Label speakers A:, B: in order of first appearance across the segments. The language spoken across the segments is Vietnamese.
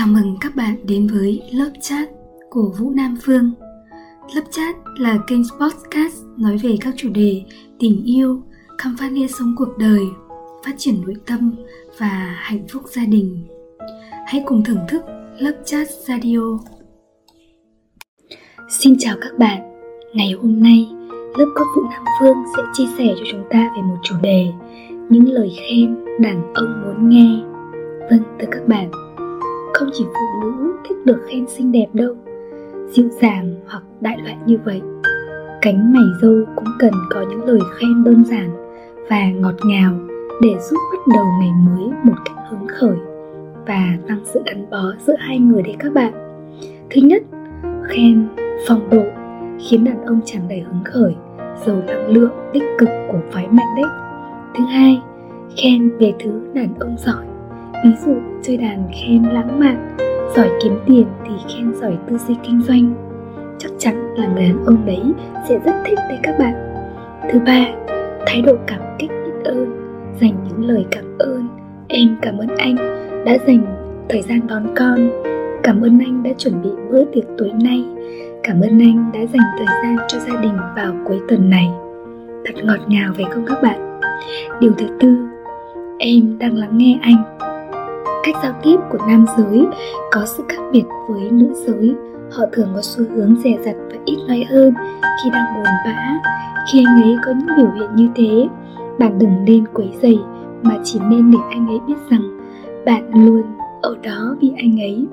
A: Chào mừng các bạn đến với lớp chat của Vũ Nam Phương. Lớp chat là kênh podcast nói về các chủ đề tình yêu, khám phá nghĩa sống cuộc đời, phát triển nội tâm và hạnh phúc gia đình. Hãy cùng thưởng thức lớp chat radio. Xin chào các bạn. Ngày hôm nay, lớp cốt Vũ Nam Phương sẽ chia sẻ cho chúng ta về một chủ đề những lời khen đàn ông muốn nghe. Vâng, thưa các bạn, không chỉ phụ nữ thích được khen xinh đẹp đâu, dịu dàng hoặc đại loại như vậy. Cánh mày dâu cũng cần có những lời khen đơn giản và ngọt ngào để giúp bắt đầu ngày mới một cách hứng khởi và tăng sự gắn bó giữa hai người đấy các bạn. Thứ nhất, khen phong độ khiến đàn ông tràn đầy hứng khởi, giàu năng lượng, tích cực của phái mạnh đấy. Thứ hai, khen về thứ đàn ông giỏi ví dụ, chơi đàn khen lãng mạn, giỏi kiếm tiền thì khen giỏi tư duy kinh doanh. Chắc chắn là người đàn ông đấy sẽ rất thích đấy các bạn. Thứ ba, thái độ cảm kích biết ơn. Dành những lời cảm ơn. Em cảm ơn anh đã dành thời gian đón con. Cảm ơn anh đã chuẩn bị bữa tiệc tối nay. Cảm ơn anh đã dành thời gian cho gia đình vào cuối tuần này. Thật ngọt ngào phải không các bạn? Điều thứ tư, em đang lắng nghe anh cách giao tiếp của nam giới có sự khác biệt với nữ giới. Họ thường có xu hướng dè dặt và ít nói hơn khi đang buồn bã. Khi anh ấy có những biểu hiện như thế, bạn đừng nên quấy dày mà chỉ nên để anh ấy biết rằng bạn luôn ở đó vì anh ấy.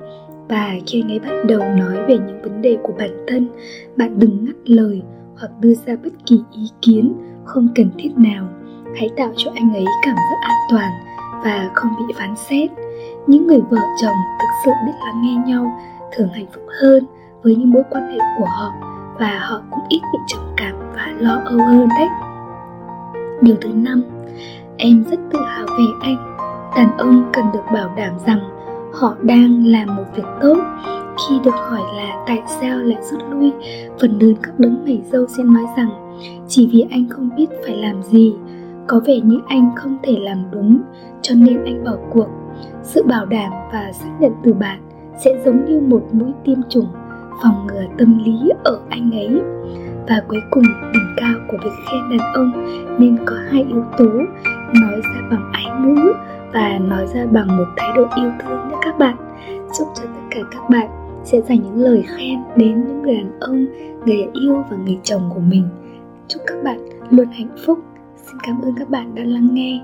A: Và khi anh ấy bắt đầu nói về những vấn đề của bản thân, bạn đừng ngắt lời hoặc đưa ra bất kỳ ý kiến không cần thiết nào. Hãy tạo cho anh ấy cảm giác an toàn và không bị phán xét những người vợ chồng thực sự biết lắng nghe nhau, thường hạnh phúc hơn với những mối quan hệ của họ và họ cũng ít bị trầm cảm và lo âu hơn đấy. Điều thứ năm, em rất tự hào về anh. Đàn ông cần được bảo đảm rằng họ đang làm một việc tốt. Khi được hỏi là tại sao lại rút lui, phần lớn các đấng mày dâu sẽ nói rằng chỉ vì anh không biết phải làm gì, có vẻ như anh không thể làm đúng, cho nên anh bỏ cuộc sự bảo đảm và xác nhận từ bạn sẽ giống như một mũi tiêm chủng phòng ngừa tâm lý ở anh ấy. Và cuối cùng, đỉnh cao của việc khen đàn ông nên có hai yếu tố nói ra bằng ái ngữ và nói ra bằng một thái độ yêu thương nhé các bạn. Chúc cho tất cả các bạn sẽ dành những lời khen đến những người đàn ông, người yêu và người chồng của mình. Chúc các bạn luôn hạnh phúc. Xin cảm ơn các bạn đã lắng nghe.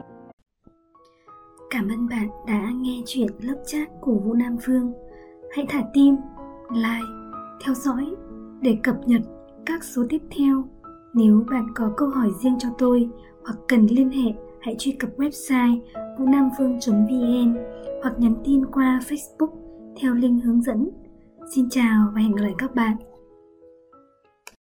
A: Cảm ơn bạn đã nghe chuyện lớp chat của Vũ Nam Phương. Hãy thả tim, like, theo dõi để cập nhật các số tiếp theo. Nếu bạn có câu hỏi riêng cho tôi hoặc cần liên hệ, hãy truy cập website vũ-nam-phương.vn hoặc nhắn tin qua Facebook theo link hướng dẫn. Xin chào và hẹn gặp lại các bạn